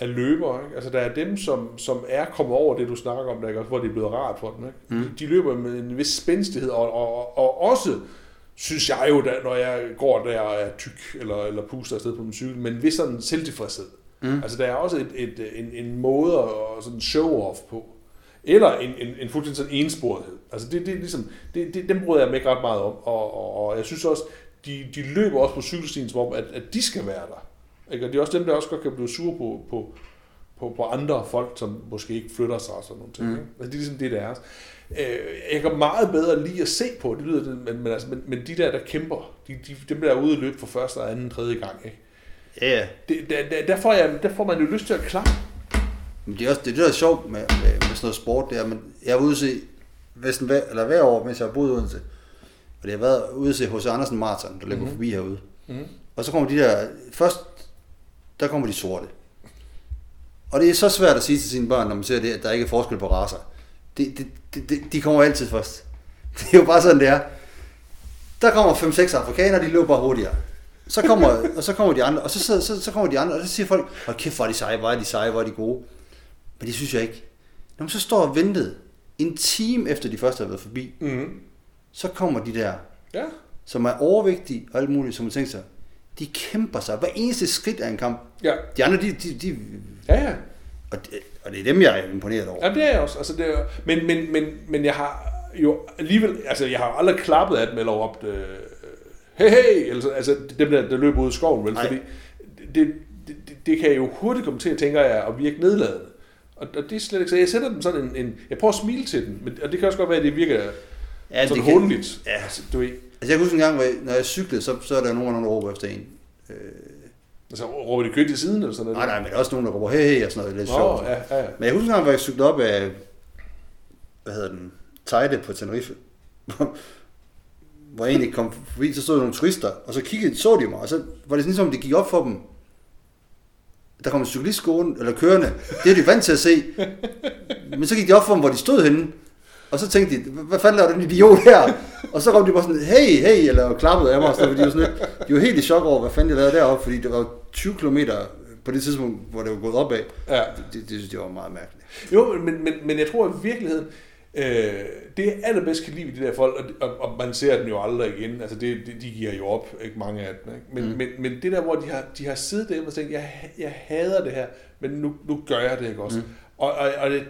af løber. Ikke? Altså, der er dem, som, som er kommet over det, du snakker om, der, ikke? Hvor det er blevet rart for dem. Ikke? Mm. De, de løber med en vis spændstighed, og, og, og også synes jeg jo, der, når jeg går der og er tyk, eller, eller puster afsted på min cykel, men ved sådan selvtilfredshed. Mm. Altså, der er også et, et, en, en måde at sådan show-off på. Eller en, en, en fuldstændig sådan ensporethed. Altså, det, det ligesom, det, det, dem bryder jeg mig ikke ret meget om. Og, og, og jeg synes også, de, de løber også på cykelstien, som om, at, at de skal være der. Ikke? Og det er også dem, der også godt kan blive sure på, på, på, på andre folk, som måske ikke flytter sig og sådan nogle ting. Mm. Ikke? Altså, det er ligesom det, der er. Øh, jeg kan meget bedre lige at se på, det lyder men, men, altså, men, men de der, der kæmper, de, de, dem der er ude at løbe for første, anden, tredje gang, ikke? Ja, ja. Det, der, der, der, får jeg, der får man jo lyst til at klappe. Men det er også det, er det der er sjovt med, med, med sådan noget sport, det er, men jeg var ude at se, næsten hver, eller hver år, mens jeg har boet i Odense, og det har været ude at se H.C. Andersen Marathon, der løber Mhm. mm-hmm. forbi herude. Mm. Og så kommer de der, først, der kommer de sorte. Og det er så svært at sige til sine børn, når man ser det, at der ikke er forskel på raser. Det, det, det, det, de kommer altid først. Det er jo bare sådan, det er. Der kommer 5-6 afrikanere, de løber bare hurtigere. Så kommer, og så kommer de andre, og så, så, så, så kommer de andre, og så siger folk, hold kæft, hvor er de seje, hvor er de seje, hvor er de gode. Men det synes jeg ikke. Når man så står og ventet en time efter de første har været forbi, Mm. så kommer de der, Ja. som er overvægtige og alt muligt, som man tænker sig, de kæmper sig. Hver eneste skridt er en kamp. Ja. De andre, de, de, de Ja, ja. og, det, og det er dem, jeg er imponeret over. Ja, det er jeg også. Altså, det er, men, men, men, men jeg har jo alligevel, altså jeg har jo aldrig klappet af dem eller råbt, øh, hey, hey, altså, altså dem der, der løber ud i skoven, vel, Nej. fordi det, det, det, det, kan jo hurtigt komme til at tænke jeg, at virke nedladende. Og, og det er slet ikke så. Jeg sætter dem sådan en, en, jeg prøver at smile til den, men, og det kan også godt være, at det virker Ja, sådan det kan-. Ja. Altså, du ved, Altså jeg kan huske en gang, hvor jeg, når jeg cyklede, så, så er der nogen, der råber efter en. Øh, altså råber de kødt i siden eller sådan noget? nej, nej, men der er også nogen, der råber hey, hey og sådan noget. Lidt Nå, sjovt. ja, ja, ja. Men jeg husker en gang, hvor jeg cyklede op af, hvad hedder den, Tejde på Tenerife. hvor jeg egentlig kom forbi, så stod der nogle turister, og så kiggede, så de mig, og så var det sådan, som det gik op for dem, der kom en cyklist gående, eller kørende, det er de vant til at se, men så gik det op for dem, hvor de stod henne, og så tænkte de, hvad fanden laver den idiot her? Og så kom de bare sådan, hey, hey, eller klappede af mig, og noget, fordi de var, sådan lidt, de var helt i chok over, hvad fanden jeg lavede deroppe, fordi det var 20 km på det tidspunkt, hvor det var gået opad. ja. Det, det, det synes jeg var meget mærkeligt. Jo, men, men, men jeg tror i virkeligheden, øh, det jeg allerbedst kan lide de der folk, og, og, og man ser dem jo aldrig igen, altså det, det, de giver jo op, ikke mange af dem, ikke? Men, Mm. men, men det der, hvor de har, de har siddet derhjemme og tænkt, jeg, jeg hader det her, men nu, nu gør jeg det ikke også. Mm. Og, og, og det,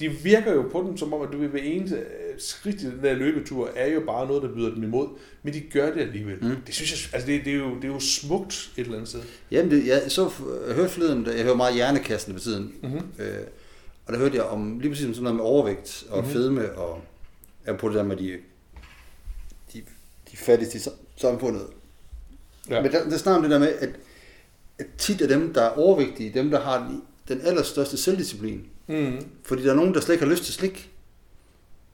de virker jo på dem, som om, at du ved eneste øh, skridt i den der løbetur, er jo bare noget, der byder dem imod, men de gør det alligevel. Mm. Det synes jeg, altså det, det, er jo, det er jo smukt et eller andet sted. Jamen, det, jeg, så, jeg hørte forleden, jeg hører meget hjernekassen på tiden, Mm-hmm. øh, og der hørte jeg om lige præcis om sådan noget med overvægt og Mhm. mm-hmm. fedme, og jeg på det der med de, de, de fattigste i sam- samfundet. Ja. Ja. Men der, der snakker om det der med, at, at tit af dem, der er overvægtige, dem, der har den, den allerstørste selvdisciplin. Mm. Fordi der er nogen, der slet ikke har lyst til slik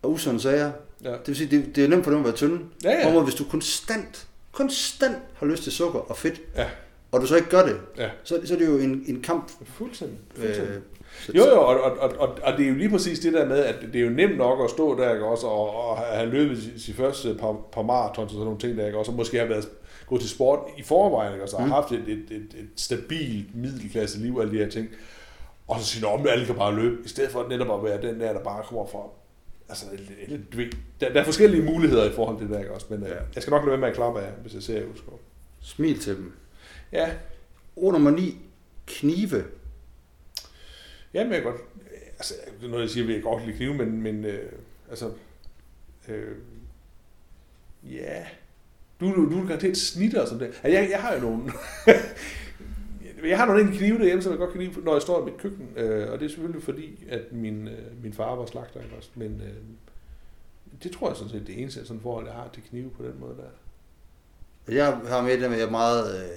og usunde sager. Ja. Det vil sige, det, det er nemt for dem at være tynde. Ja, ja. Hvorimod, hvis du konstant, konstant har lyst til sukker og fedt, Ja. og du så ikke gør det, Ja. så, så er det jo en, en kamp. Fuldstændig. Øh, fuldstændig. så, Jo, jo, og, og, og, og, det er jo lige præcis det der med, at det er jo nemt nok at stå der, ikke også, og, og have løbet sin første par, par maraton og sådan nogle ting der, ikke også, og måske have været gået til sport i forvejen, ikke også, og Mm. haft et, et, et, et stabilt middelklasse liv, alle de her ting, og så sige, at alle kan bare løbe, i stedet for netop at være den der, der bare kommer fra, altså, du ved, der, der er forskellige muligheder i forhold til det der, også, men ja. Ja. jeg skal nok lade være med at klappe af, hvis jeg ser Udskov. Smil til dem. Ja, Ord nummer 9. Knive. Ja, men jeg kan godt, altså, det er noget, jeg siger, at jeg godt lide knive, men, men øh, altså, øh, ja, du, du, du er garanteret snitter og sådan det. Altså, jeg, jeg har jo nogle, jeg har nogle enkelte knive derhjemme, som jeg godt kan lide, når jeg står i mit køkken, øh, og det er selvfølgelig fordi, at min, øh, min far var slagter, ikke også, men øh, det tror jeg sådan set det eneste sådan forhold, jeg har til knive på den måde der. Jeg har med det at jeg er meget øh,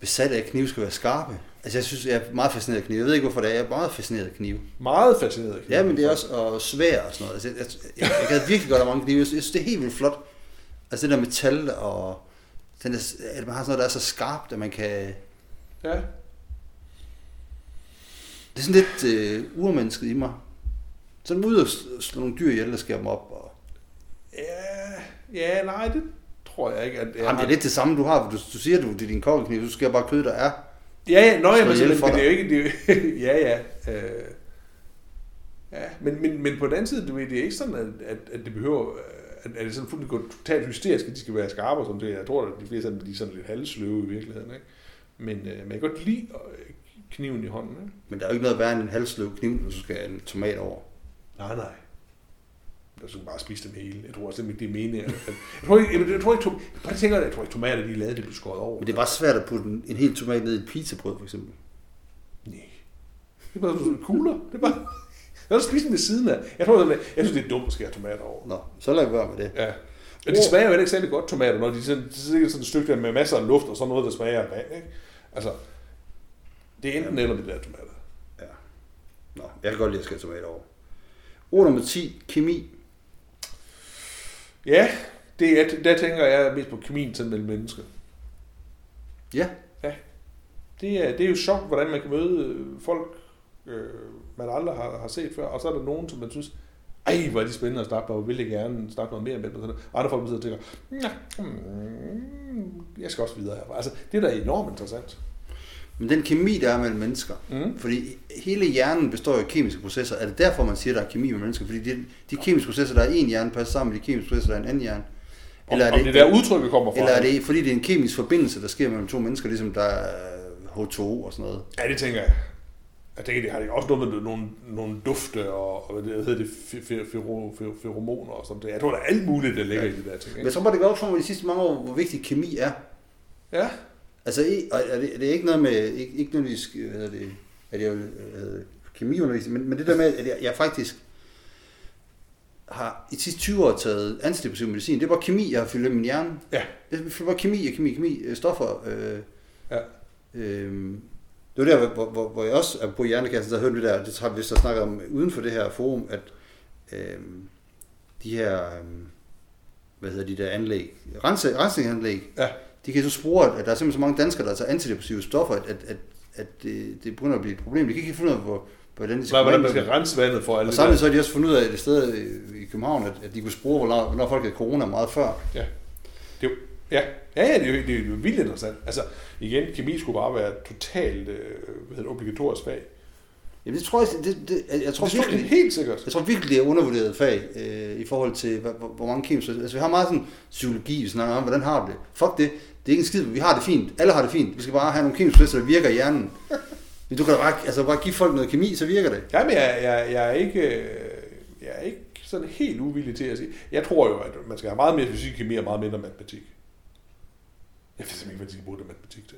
besat af, at knive skal være skarpe. Altså, jeg synes, jeg er meget fascineret af knive. Jeg ved ikke, hvorfor det er. Jeg er meget fascineret af knive. Meget fascineret. af knive. Ja, men det er også og svær og sådan noget. Altså, jeg, jeg, jeg, jeg gad virkelig godt have mange knive. Jeg synes, det er helt vildt flot. Altså, det der metal og... Den der, at man har sådan noget, der er så skarpt, at man kan... Ja. Det er sådan lidt øh, urmennesket i mig. Sådan ud og slå nogle dyr ihjel og skære dem op. Og... Ja, ja, nej, det tror jeg ikke. At jeg Jamen, det har- er lidt det samme, du har. Du, du siger, du, det er din kokkekniv, du skal bare kød, der er. Ja, ja, nøj, slå men, men, men det er jo ikke... Det er jo, ja, ja. Øh, ja, men, men, men på den anden side, du ved, det er ikke sådan, at, at, at det behøver... øh, At, at det er sådan fuldstændig gået totalt hysterisk, at de skal være skarpe og sådan det. Jeg tror, at de fleste af dem, de er sådan lidt halvsløve i virkeligheden, ikke? Men, øh, men jeg kan godt lide øh, kniven i hånden, ikke? Men der er jo ikke noget værre end en halvsløv kniv, når du skal have en tomat over. Nej, nej. Jeg skal bare spise dem hele. Jeg tror også, det er meningen. Jeg tror ikke, jeg, jeg tror ikke, tom, bare tænker, jeg tror ikke, tomater, de er lavet, det bliver skåret over. Men det er bare svært at putte en, en hel tomat ned i et pizzabrød, for eksempel. Nej. Det er bare sådan kugler. Det er bare... Jeg har spist dem ved siden af. Jeg tror, at- jeg synes, det er dumt at skære tomater over. Nå, så lad være med det. Ja. Og de smager jo heller ikke særlig godt, tomater, når de er sådan, det er sådan et stykke der med masser af luft og sådan noget, der smager af vand. Ikke? Altså, det er enten eller de der tomater. Ja. Nå, jeg kan godt lide at skære tomater over. Ord nummer 10, kemi. Ja, det er, der tænker jeg mest på kemien til mellem mennesker. Ja, Det er, det er jo sjovt, hvordan man kan møde øh, folk, øh, man aldrig har, har set før, og så er der nogen, som man synes, ej, hvor er de spændende at med, og vil jeg gerne snakke noget mere med dem. Andre folk sidder og tænker, ja, hmm, jeg skal også videre her. Altså, det er da enormt interessant. men den kemi, der er mellem mennesker, Mm. fordi hele hjernen består af kemiske processer. Er det derfor, man siger, der er kemi mellem mennesker? Fordi de, de kemiske processer, der er en hjerne, passer sammen med de kemiske processer, der er en anden hjerne. Eller er det, om det der udtrykket kommer fra? eller er det, fordi det er en kemisk forbindelse, der sker mellem to mennesker, ligesom der er H2O og sådan noget? Ja, det tænker jeg. Jeg tænker, det har det også noget med nogle, nogle dufte og, og hvad det hedder det, fe- fe- fero- fe- feromoner og sådan noget. Jeg tror, der er alt muligt, der ligger i det der ting. Men Ikke? jeg tror bare, det op for mig de sidste mange år, hvor vigtig kemi er. Ja, Altså, er det, det er ikke noget med, ikke, ikke nødvendigvis, hvad hedder det, at jeg øh, kemiundervisning, men, men det der med, at jeg, jeg faktisk har i de sidste 20 år taget antidepressiv medicin, det er bare kemi, jeg har fyldt min hjerne. ja, Det er bare kemi og kemi, kemi, øh, stoffer. Øh, ja. øh, det var der, hvor, hvor, hvor jeg også er på hjernekassen, der hørte vi der, det har vi vist snakket om uden for det her forum, at øh, de her, øh, hvad hedder de der anlæg, rense, rensninganlæg, Ja. de kan så spore, at der er simpelthen så mange danskere, der tager antidepressive stoffer, at, at, at, at det, det begynder at blive et problem. De kan ikke finde ud af, hvor, hvordan de Hvordan komme man af skal rense vandet for alle Og samtidig så har de også fundet ud af et sted i København, at, at de kunne spore, hvornår, hvornår folk havde corona meget før. Ja. Det er jo, ja. Ja, ja, det er, jo, det er jo vildt interessant. Altså, igen, kemi skulle bare være totalt øh, hvad hedder obligatorisk fag. Jamen det tror jeg, det, det, jeg, jeg tror det virkelig, helt sikkert. Jeg tror virkelig, det er undervurderet fag øh, i forhold til, hvor, hvor, mange kemiske... Altså, vi har meget sådan psykologi, vi snakker om, hvordan har du det? Fuck det. Det er ikke en skid, vi har det fint. Alle har det fint. Vi skal bare have nogle kemiske processer, der virker i hjernen. Men du kan da bare, altså, bare give folk noget kemi, så virker det. Jamen, jeg, jeg, jeg, er ikke, øh, jeg er ikke sådan helt uvillig til at sige. Jeg tror jo, at man skal have meget mere fysik, kemi og meget mindre matematik. Jeg ved simpelthen ikke, hvad de skal bruge det matematik til.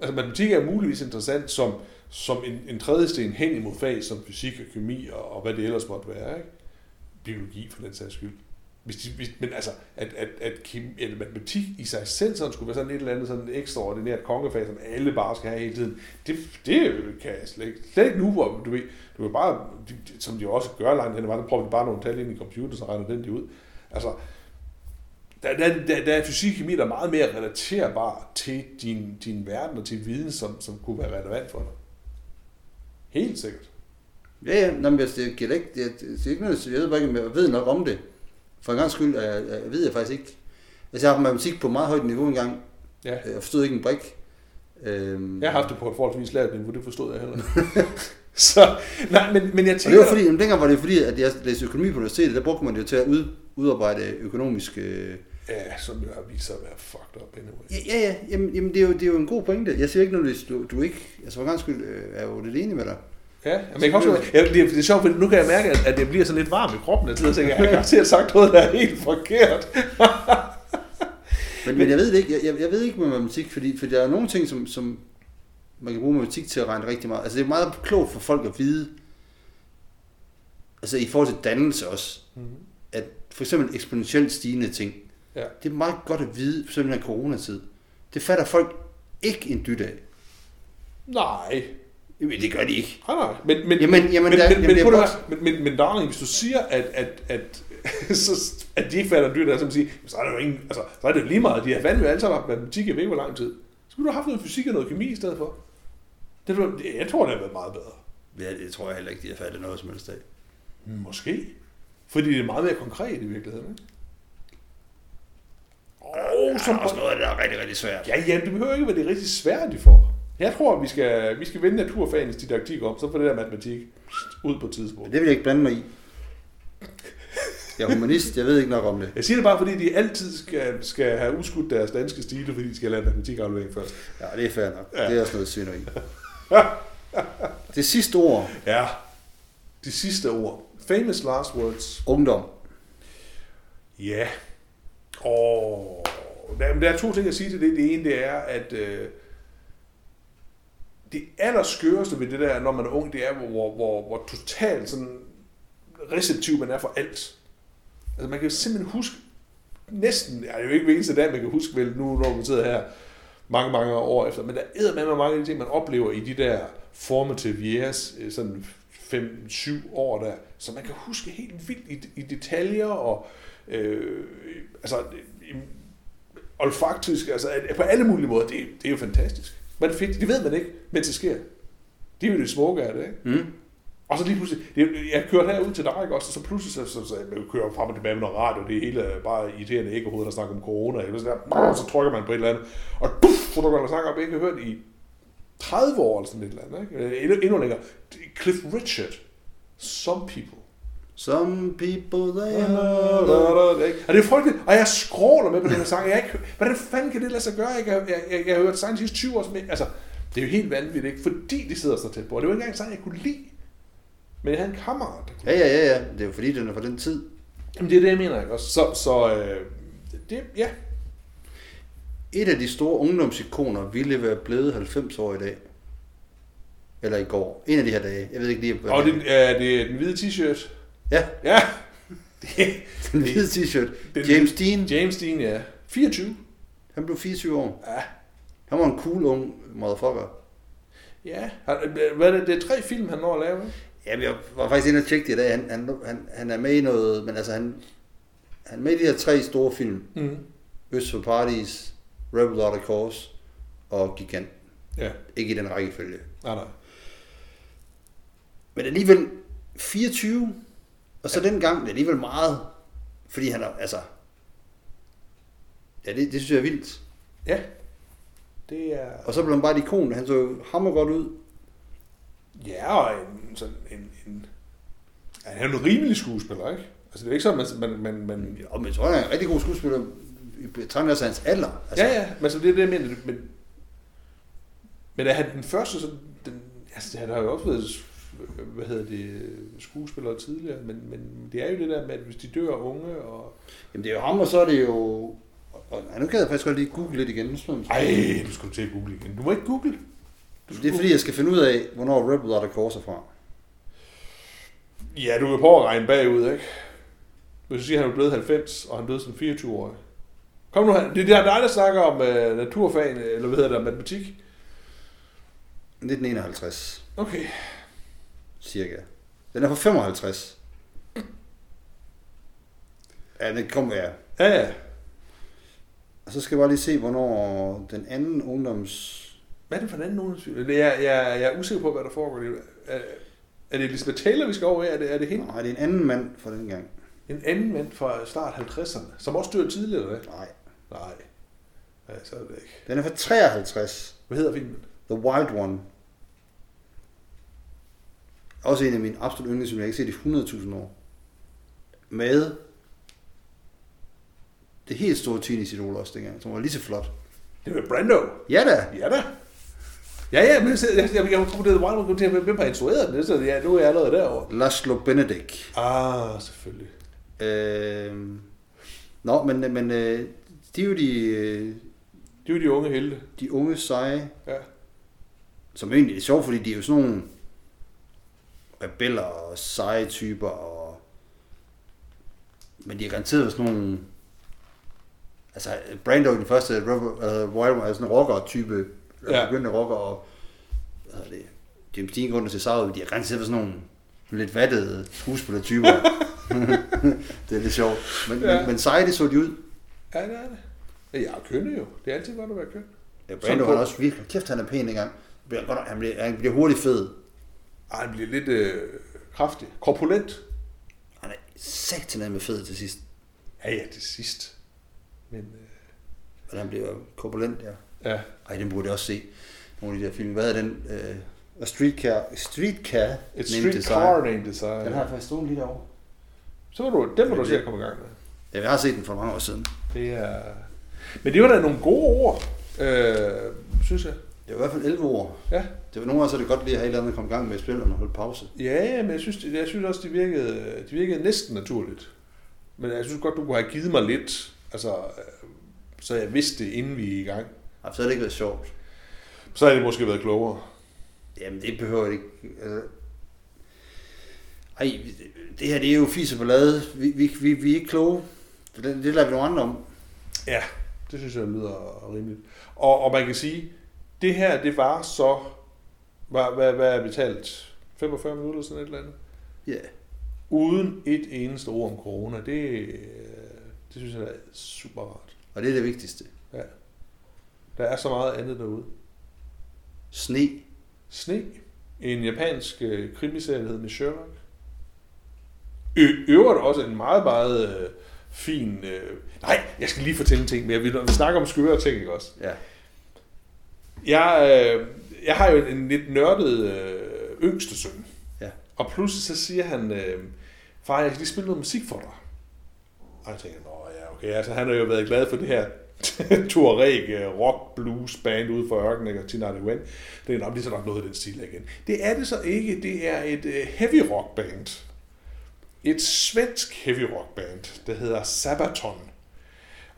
Altså, matematik er muligvis interessant som, som en, en tredje sten hen imod fag som fysik og kemi og, og hvad det ellers måtte være, ikke? Biologi for den sags skyld. Hvis de, hvis, men altså, at, at, at, kemi, at matematik i sig selv sådan skulle være sådan et eller andet sådan ekstraordinært kongefag, som alle bare skal have hele tiden, det, det kan jeg slet ikke. Slet ikke nu, hvor du ved, du vil bare, de, som de også gør langt hen ad vejen, prøver de bare nogle tal ind i computer, så regner den de ud. Altså, der, der, der, der er fysik og kemi, der er meget mere relaterbar til din, din verden og til viden, som, som kunne være relevant for dig. Helt sikkert. Ja, ja, Nå, men altså, det giver ikke, det, det, det er ikke noget, jeg ved bare ikke, jeg ved nok om det. For en gang skyld, jeg, jeg, jeg ved jeg faktisk ikke. Altså, jeg har haft matematik på meget højt niveau engang. Ja. Jeg forstod ikke en brik. Øhm, Jeg har haft det på et forholdsvis lavt niveau, det forstod jeg heller ikke. så, nej, men, men jeg Og tænker... det var fordi, jamen, dengang var det fordi, at jeg læste økonomi på universitetet, der brugte man det jo til at ud, udarbejde økonomiske... Ja, som jo har vist sig at være fucked up anyway. Ja, ja, ja. Jamen, jamen det, er jo, det er jo en god pointe. Jeg siger ikke noget, hvis du, du ikke... Altså, for gang skyld øh, er jeg jo lidt enig med dig. Ja, men jeg kan også, jeg, det, er, det er sjovt, for nu kan jeg mærke, at, at jeg bliver sådan lidt varm i kroppen. Jeg sidder og tænker, jeg har garanteret sagt noget, der er helt forkert. Men, men jeg ved det ikke. Jeg, jeg, jeg ved ikke med matematik, fordi, fordi der er nogle ting, som, som man kan bruge matematik til at regne rigtig meget. Altså, det er meget klogt for folk at vide, altså i forhold til dannelse også, Mm-hmm. at for eksempel eksponentielt stigende ting, Ja. det er meget godt at vide, for eksempel den her coronatid. Det fatter folk ikke en dytdag. Nej. Jamen, det gør de ikke. Nej, nej. Men, men, Jamen- men, jamen, men, der- men, jamen, men, det er høre, men, men, men darling, hvis du siger, at, at, at, så, at de ikke fatter dyr, der så, man sige, så er det jo ingen, altså, så er det jo lige meget, de har fandme alle sammen haft matematik, jeg ved ikke, hvor lang tid. Så skulle du have haft noget fysik og noget kemi i stedet for. Det, jeg tror, det har været meget bedre. Ja, det tror jeg heller ikke, de har fattet noget som helst af. Måske. Fordi det er meget mere konkret i virkeligheden, ikke? Der som er også noget af det, der er rigtig, rigtig svært. Ja, ja, det behøver ikke være det rigtig svært, de får. Jeg tror, vi skal, vi skal vende naturfagens didaktik om, så får det der matematik ud på et tidspunkt. Det vil jeg ikke blande mig i. Jeg er humanist, jeg ved ikke nok om det. Jeg siger det bare, fordi de altid skal, skal have udskudt deres danske stile, fordi de skal lade matematikaflevering først. Ja, det er fair nok. Ja. Det er også noget svineri. Det sidste ord, Ja, de sidste ord. Famous last words. ungdom. Ja. Og der, der er to ting at sige til det. Det ene, det er, at øh, det allerskøreste ved det der, når man er ung, det er, hvor, hvor, hvor totalt sådan receptiv man er for alt. Altså man kan simpelthen huske, næsten, ja, det er jo ikke hver eneste dag, man kan huske vel nu, når man sidder her mange, mange år efter, men der er med mange af de ting, man oplever i de der formative years, øh, sådan 5-7 år der, så man kan huske helt vildt i, i detaljer og øh, altså olfaktisk, altså på alle mulige måder, det, det er jo fantastisk. Men det fedt, det ved man ikke, mens det sker. Det er jo det smukke af det, ikke? Mm. Og så lige pludselig, jeg kørte herud til dig, ikke også, og så pludselig, så, så, så jeg kører frem og tilbage med noget radio, det hele er bare irriterende ikke overhovedet, der snakker om corona, eller sådan der, og så trykker man på et eller andet, og puff, så dukker der snakker jeg ikke har hørt i 30 år, eller sådan et eller andet, ikke? Øh, Endnu, endnu længere. Cliff Richard, Some People. Some people, they Da, are... da, da, ikke? Og det er frygteligt, og jeg skråler med på den her sang. Jeg ikke, hvordan fanden kan det lade sig gøre? Jeg, jeg, jeg, jeg, har hørt sangen sidste 20 år. Som, jeg- altså, det er jo helt vanvittigt, ikke? fordi de sidder så tæt på. Og det var ikke engang en sang, jeg kunne lide. Men jeg havde en kammerat, Ja, ja, ja, ja. Det er jo fordi, den er fra den tid. Jamen, det er det, jeg mener, ikke også? Så, så øh, det, ja. Et af de store ungdomsikoner ville være blevet 90 år i dag. Eller i går. En af de her dage. Jeg ved ikke lige, hvad Og det, er det den hvide t-shirt. Ja, Ja. Det, den hvide t-shirt. James Dean, James Dean, ja. 24. han blev 24 år. Ja. Han var en cool ung motherfucker. Ja. Hvad er det? Det er tre film, han når at lave? Ja, jeg var faktisk inde og tjekke det i dag. Han, han, han, han er med i noget, men altså han, han er med i de her tre store film. Mm. Øst for Paradis, Rebel Without a Cause og Gigant. Ja. Ikke i den rækkefølge. Nej, nej. Men alligevel 24, og så ja. dengang, det er alligevel meget, fordi han er, altså, ja, det, det synes jeg er vildt. Ja. Det er... Og så blev han bare et ikon, han så jo hammer godt ud. Ja, og en, sådan en, en, han er jo en rimelig skuespiller, ikke? Altså, det er ikke sådan, man... man, man, man Og men jeg tror, han er en rigtig god skuespiller, i betragtning af hans alder. altså, ja, ja, men så det er det, jeg mener. Men, men er han den første, så den, altså, han har jo også været, hvad hedder det, skuespiller tidligere, men, men det er jo det der med, at hvis de dør unge, og... Jamen det er jo ham, og så er det jo... Og, og nu kan jeg faktisk godt lige google lidt igen. Nu skal Ej, du skal til at google igen. Du må ikke google. Du Det er fordi, jeg skal finde ud af, hvornår Rebel Without a Cause er fra. Ja, du kan prøve at regne bagud, ikke? Hvis du siger, at han er blevet 90, og han blevet som 24-årig. Kom nu. Det er der, dig, der snakker om uh, naturfag, eller hvad hedder det, matematik. 1951, Okay. Cirka. Den er fra 55. Ja, den kommer ja. Ja, ja. Og så skal jeg bare lige se, hvornår den anden ungdoms... Hvad er det for en anden ungdomsfilm? Jeg, jeg, jeg er usikker på, hvad der foregår. Er, er det Elisabeth Taylor, vi skal over i? Er det, er det hende? Nej, det er en anden mand fra den gang. En anden mand fra start 50'erne, som også dør tidligere, eller hvad? Nej. Nej. Ja, så er det ikke. Den er fra 53. Hvad hedder filmen? The Wild One. Også en af mine absolut yndlingsfilm. Jeg har ikke set i 100.000 år. Med det helt store Teenage Idol også dengang, som var lige så flot. Det var Brando. Ja da! Ja da. Ja, ja, men jeg, jeg, jeg, jeg tror, det er Wild One, hvem har instrueret den? Så ja, nu er jeg allerede derovre. Laszlo Benedict. Ah, selvfølgelig. Øh... Nå, men, men øh, de er jo de, øh, Det er jo de unge helte. de unge seje, Ja. som egentlig er sjovt, fordi de er jo sådan nogle rebeller og seje typer, og... men de er garanteret sådan nogle... Altså, Brando i den første uh, Wild One er sådan en rocker-type Ja. begyndte rocker og hvad det, James Dean går til Saudi, de har garanteret sådan nogle lidt vattede skuespillertyper. det er lidt sjovt. Men, Ja. men, men seje, det så de ud. Ja, det er det. Ja, jeg er kønne jo. Det er altid godt at være køn. Ja, Brando han er også virkelig, kæft han er pæn engang. Han bliver, han bliver hurtigt fed. Ej, han bliver lidt øh, kraftig. Korpulent. Han er satan med fed til sidst. Ja, ja, til sidst. Men øh, Men han bliver korpulent, ja. ja, Ej, den burde jeg også se. Nogle af de der film. Hvad er den? Øh, A Streetcar. Streetcar. et named street Desire. car named Desire. Den har jeg faktisk stående lige derovre. Så må du, den må du se at komme i gang med. Ja, jeg har set den for mange år siden. Det er... Men det var da nogle gode ord, øh, synes jeg. Det var i hvert fald 11 år. Ja. Det var nogle gange, så er det godt lige at have et eller andet at komme i gang med at spille og holde pause. Ja, ja, men jeg synes, jeg synes også, det virkede, det virkede næsten naturligt. Men jeg synes godt, du kunne have givet mig lidt, altså, øh, så jeg vidste det, inden vi er i gang. Ej, så har det ikke været sjovt. Så havde det måske været klogere. Jamen, det behøver det ikke. Altså, ej, det her det er jo fis og ballade. Vi, vi, vi, vi er ikke kloge. Det, det lader vi nogle andre om. Ja, det synes jeg lyder rimeligt. Og, og man kan sige, det her, det var så, hvad, hvad, hvad er betalt? 45 minutter, sådan et eller andet? Ja. Uden et eneste ord om corona. Det, øh, det synes jeg er super rart. Og det er det vigtigste. Ja. Der er så meget andet derude. Sne. Sne. En japansk øh, krimiserie, der hedder Sherlock. Ø- øvrigt også en meget, meget øh, fin... Øh, nej, jeg skal lige fortælle en ting mere. Vi, vi snakker om skøre ting, ikke også? Ja. Jeg, øh, jeg har jo en lidt nørdet øh, yngste søn. Ja. Og pludselig så siger han, øh, far, jeg kan lige spille noget musik for dig. Og jeg tænker, nå ja, okay, altså han har jo været glad for det her Tuareg øh, rock blues band ude for ørkenen, ikke? og Tina Wen. Det er nok lige så nok noget af den stil igen. Det er det så ikke, det er et øh, heavy rock band. Et svensk heavy rock band, der hedder Sabaton.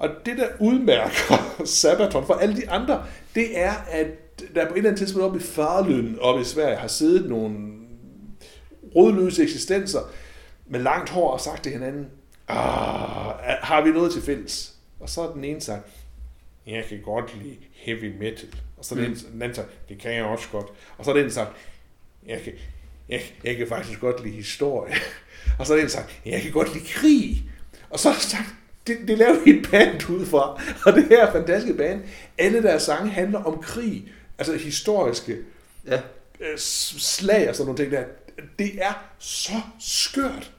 Og det, der udmærker Sabaton for alle de andre, det er, at der på et eller andet tidspunkt oppe i Farløn, oppe i Sverige, har siddet nogle rådløse eksistenser med langt hår og sagt til hinanden, ah, har vi noget til fælles? Og så har den ene sagt, jeg kan godt lide heavy metal. Og så er den, den anden sagt, det kan jeg også godt. Og så er den sagt, jeg kan, jeg, jeg kan faktisk godt lide historie. Og så er den sagt, jeg kan godt lide krig. Og så jeg sagt, det, det laver vi et band ud fra. Og det her fantastiske band, alle deres sange handler om krig. Altså historiske Ja. øh, slag og sådan nogle ting der. Det er så skørt.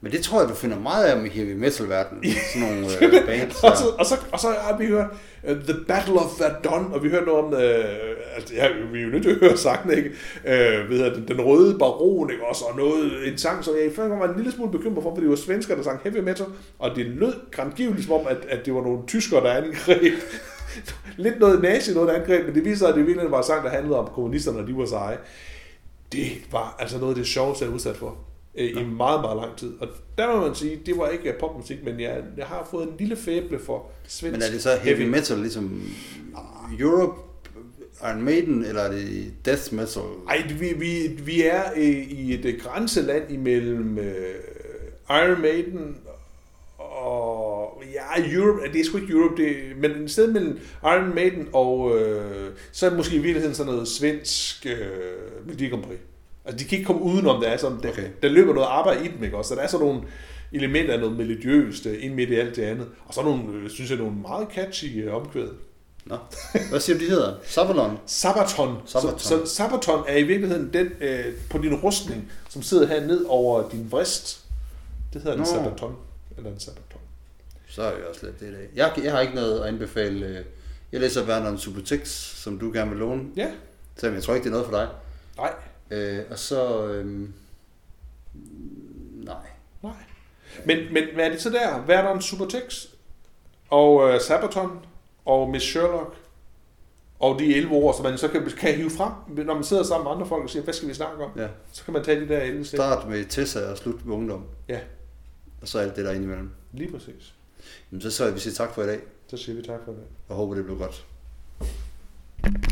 Men det tror jeg, du finder meget af i heavy metal-verdenen. Sådan nogle øh, bands. og, så, Der. og, så, og så har vi hørt uh, The Battle of Verdun, og vi hørte noget om, uh, altså, ja, vi er jo nødt til at høre sangen, ikke? Øh, uh, ved den, den røde baron, ikke? Også, og noget, en sang, som jeg i første var en lille smule bekymret for, fordi det var svensker, der sang heavy metal, og det lød grandgiveligt som om, at, at det var nogle tyskere, der angreb. Lidt noget nazi, noget der angreb, men det viser sig, at det virkelig var en sang, der handlede om kommunisterne, og de var seje. Det var altså noget af det sjoveste, jeg er udsat for øh, i meget, meget lang tid. Og der må man sige, det var ikke popmusik, men jeg, jeg har fået en lille fæble for svensk Men er det så heavy metal, ligesom Europe, Iron Maiden, eller er det death metal? Ej, vi, vi, vi er øh, i et øh, grænseland imellem øh, Iron Maiden og ja, Europe, det er sgu ikke Europe, det, men et sted mellem Iron Maiden og øh, så er det måske i virkeligheden sådan noget svensk øh, Melodi Grand Prix. Altså, de kan ikke komme udenom, der er sådan, der, Okay. der løber noget arbejde i dem, ikke også? Så der er sådan nogle elementer af noget melodiøst øh, ind midt i alt det andet. Og så nogle, øh, synes jeg, nogle meget catchy øh, omkvæd. Nå. Hvad siger du, de hedder? Sabalon? Sabaton. Sabaton. Så, så Sabaton er i virkeligheden den øh, på din rustning, som sidder her ned over din vrist. Det hedder en Nå. Sabaton. Eller en Sabaton. Så er vi også lidt det i dag. Jeg, jeg har ikke noget at anbefale. Jeg læser Vernon Subutex, som du gerne vil låne. Ja. Så jeg tror ikke, det er noget for dig. Nej. Øh, og så... Øhm, nej. Nej. Men, men hvad er det så der? Verdon Supertex og øh, Sabaton og Miss Sherlock og de 11 ord, som man så kan, kan hive frem, når man sidder sammen med andre folk og siger, hvad skal vi snakke om? Ja. Så kan man tage de der 11 stik. Start med Tessa og slut med ungdom. Ja, Og så alt det der indimellem. lige præcis. Jamen, så så vi siger tak for i dag, Så siger vi tak for det. og håber det blev godt.